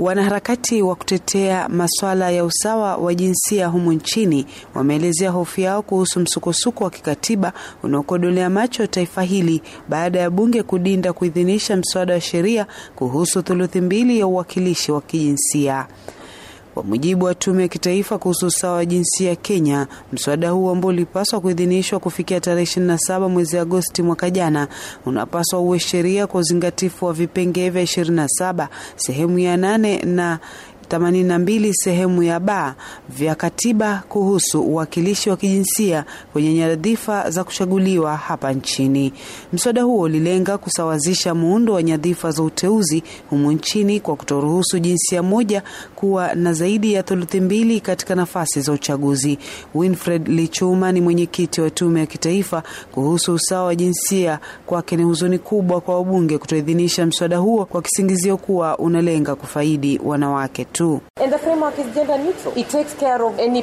Wanaharakati wa kutetea masuala ya usawa wa jinsia humu nchini wameelezea hofu yao kuhusu msukosuko wa kikatiba unaokodolea macho taifa hili baada ya bunge kudinda kuidhinisha mswada wa sheria kuhusu thuluthi mbili ya uwakilishi wa kijinsia. Kwa mujibu wa tume ya kitaifa kuhusu usawa wa jinsia Kenya, mswada huu ambao ulipaswa kuidhinishwa kufikia tarehe 27 mwezi Agosti mwaka jana unapaswa uwe sheria kwa uzingatifu wa vipengee vya 27 sehemu ya 8 na 82 sehemu ya ba vya katiba kuhusu uwakilishi wa kijinsia kwenye nyadhifa za kuchaguliwa hapa nchini. Mswada huo ulilenga kusawazisha muundo wa nyadhifa za uteuzi humu nchini kwa kutoruhusu jinsia moja kuwa na zaidi ya thuluthi mbili katika nafasi za uchaguzi. Winfred Lichuma ni mwenyekiti wa tume ya kitaifa kuhusu usawa wa jinsia. Kwake ni huzuni kubwa kwa wabunge kutoidhinisha mswada huo kwa kisingizio kuwa unalenga kufaidi wanawake tu.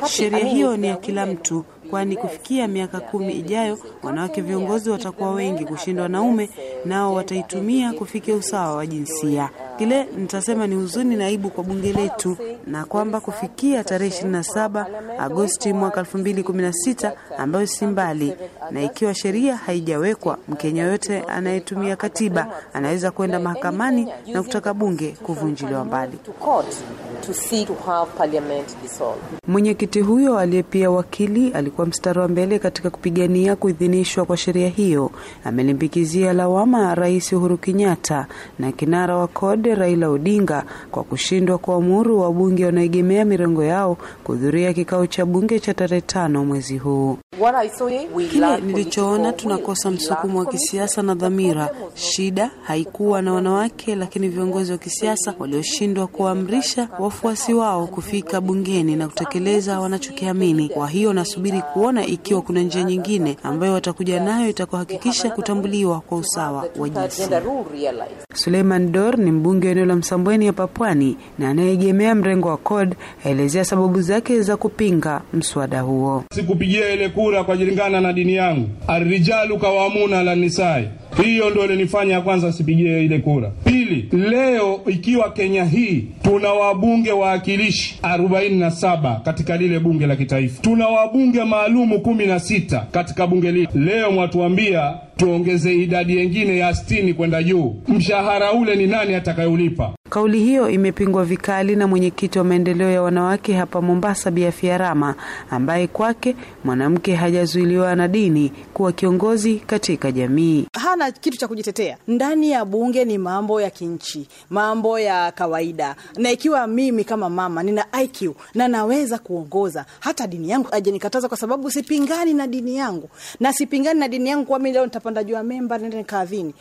Sheria hiyo ni ya kila mtu, kwani kufikia miaka kumi ijayo wanawake viongozi watakuwa wengi kushinda wanaume, nao wataitumia kufikia usawa wa jinsia. Kile nitasema ni huzuni na aibu kwa bunge letu, na kwamba kufikia tarehe 27 Agosti mwaka 2016 ambayo si mbali, na ikiwa sheria haijawekwa, Mkenya yote anayetumia katiba anaweza kwenda mahakamani na kutaka bunge kuvunjiliwa mbali. Mwenyekiti huyo aliye pia wakili alikuwa mstari wa mbele katika kupigania kuidhinishwa kwa sheria hiyo. Amelimbikizia lawama Rais Uhuru Kenyatta na kinara wa kode Raila Odinga kwa kushindwa kuamuru wabunge wanaoegemea mirengo yao kuhudhuria kikao cha bunge cha tarehe tano mwezi huu. Kile nilichoona, tunakosa msukumo wa kisiasa na dhamira. Shida haikuwa na wanawake, lakini viongozi wa kisiasa walioshindwa kuamrisha wafuasi wao kufika bungeni na kutekeleza wanachokiamini. Kwa hiyo nasubiri kuona ikiwa kuna njia nyingine ambayo watakuja nayo itakuhakikisha kutambuliwa kwa usawa wa jinsia. Suleiman Dor ni mbunge wa eneo la Msambweni hapa Pwani na anayeegemea mrengo wa CORD aelezea sababu zake za kupinga mswada huo. Sikupigia ile kura kwa jilingana na dini yangu, arrijalu kawamuna la nisai hiyo ndio ilinifanya ya kwanza sipigie ile kura. Pili, leo ikiwa Kenya hii tuna wabunge waakilishi 47 katika lile bunge la kitaifa, tuna wabunge maalumu kumi na sita katika bunge lile. Leo mwatuambia tuongeze idadi yengine ya sitini kwenda juu. Mshahara ule ni nani atakayeulipa? Kauli hiyo imepingwa vikali na mwenyekiti wa maendeleo ya wanawake hapa Mombasa, Bi Rama, ambaye kwake mwanamke hajazuiliwa na dini kuwa kiongozi katika jamii. Hana kitu cha kujitetea ndani ya bunge, ni mambo ya kinchi, mambo ya kawaida. Na ikiwa mimi kama mama nina IQ na naweza kuongoza, hata dini yangu hajanikataza, kwa sababu sipingani na dini yangu na sipingani na dini yangu kwa mimi leo nitapanda juu ya memba nende nikaadhini.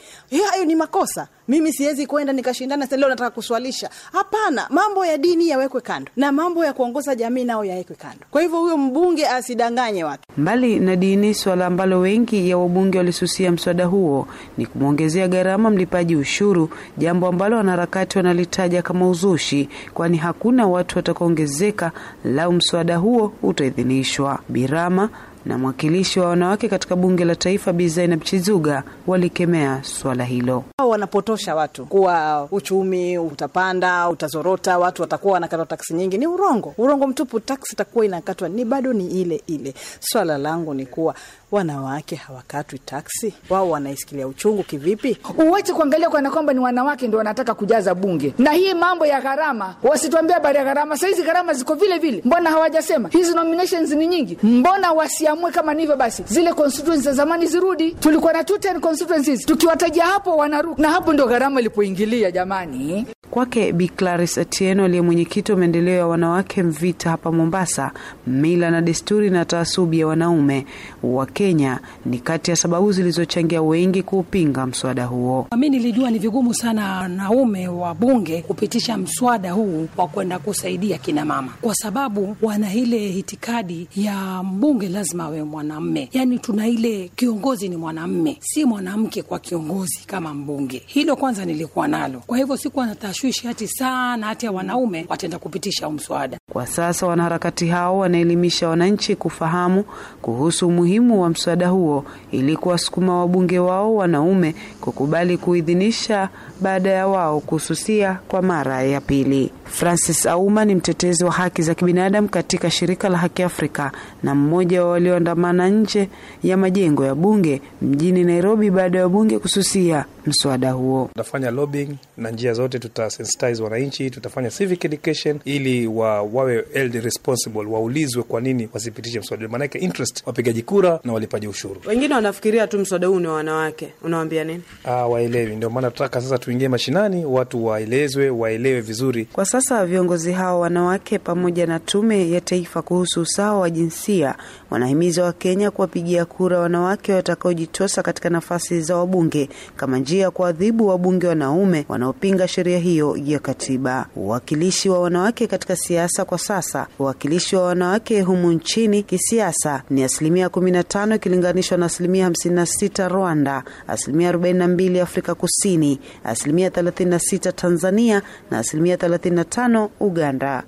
Hayo ni makosa. Mimi siwezi kwenda nikashindana leo nataka kuswalisha. Hapana, mambo ya dini yawekwe kando na mambo ya kuongoza jamii nao yawekwe kando. Kwa hivyo huyo mbunge asidanganye watu. Mbali na dini, suala ambalo wengi ya wabunge walisusia mswada huo ni kumwongezea gharama mlipaji ushuru, jambo ambalo wanaharakati wanalitaja kama uzushi, kwani hakuna watu watakaongezeka lau mswada huo utaidhinishwa. Birama na mwakilishi wa wanawake katika bunge la taifa Bi Zainab Chizuga walikemea swala hilo. Hao wanapotosha watu kuwa uchumi utapanda, utazorota, watu watakuwa wanakatwa taksi nyingi. Ni urongo, urongo mtupu. Taksi itakuwa inakatwa ni bado ni ile ile. Swala langu ni kuwa wanawake hawakatwi taksi, wao wanaisikilia uchungu kivipi? Huwezi kuangalia kana kwamba ni wanawake ndio wanataka kujaza bunge, na hii mambo ya gharama, wasituambia habari ya gharama. Sahizi gharama ziko vile vile, mbona hawajasema hizi nominations ni nyingi? Mbona wasiamue kama nivyo basi, zile constituencies za zamani zirudi. Tulikuwa na two ten constituencies, tukiwataja hapo wanaruka, na hapo ndio gharama ilipoingilia jamani. Kwake Bi Claris Atieno aliye mwenyekiti wa maendeleo ya wanawake Mvita hapa Mombasa, mila na desturi na taasubi ya wanaume wa Kenya ni kati ya sababu zilizochangia wengi kuupinga mswada huo. Mi nilijua ni vigumu sana wanaume wa bunge kupitisha mswada huu wa kwenda kusaidia kina mama, kwa sababu wana ile itikadi ya mbunge lazima awe mwanamme, yaani tuna ile kiongozi ni mwanamme, si mwanamke kwa kiongozi kama mbunge. Hilo kwanza nilikuwa nalo, kwa hivyo sikuwa na tashwishi hati sana hati ya wanaume wataenda kupitisha huu mswada. Kwa sasa wanaharakati hao wanaelimisha wananchi kufahamu kuhusu umuhimu wa mswada huo ili kuwasukuma wabunge wao wanaume kukubali kuidhinisha baada ya wao kususia kwa mara ya pili. Francis Auma ni mtetezi wa haki za kibinadamu katika shirika la Haki Afrika na mmoja wa walioandamana nje ya majengo ya bunge mjini Nairobi baada ya wabunge kususia mswada huo. Tutafanya lobbying na njia zote, tutasensitize wananchi, tutafanya civic education ili wa, wawe held responsible, waulizwe kwa nini wasipitishe mswada, maanake interest wapigaji kura na walipaji ushuru. Wengine wanafikiria tu mswada huu ni wa wanawake, unawambia nini? Ah, waelewi. Ndio maana tunataka sasa tuingie mashinani, watu waelezwe, waelewe vizuri. Kwa sasa viongozi hao wanawake pamoja na Tume ya Taifa kuhusu usawa wa jinsia wanahimiza Wakenya kuwapigia kura wanawake watakaojitosa katika nafasi za wabunge kama njia ya kuadhibu wabunge wanaume wanaopinga sheria hiyo ya katiba. Uwakilishi wa wanawake katika siasa kwa sasa, uwakilishi wa wanawake humu nchini kisiasa ni asilimia 15 ikilinganishwa na asilimia 56 Rwanda, asilimia 42 Afrika Kusini, asilimia 36 Tanzania na asilimia 35 Uganda.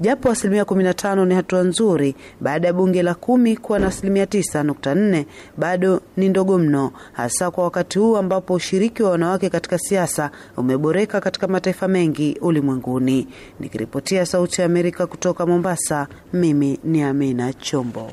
Japo asilimia 15 ni hatua nzuri baada ya bunge la kumi kuwa na asilimia 9.4, bado ni ndogo mno, hasa kwa wakati huu ambapo ushiriki wa wanawake katika siasa umeboreka katika mataifa mengi ulimwenguni. Nikiripotia Sauti ya Amerika kutoka Mombasa, mimi ni Amina Chombo.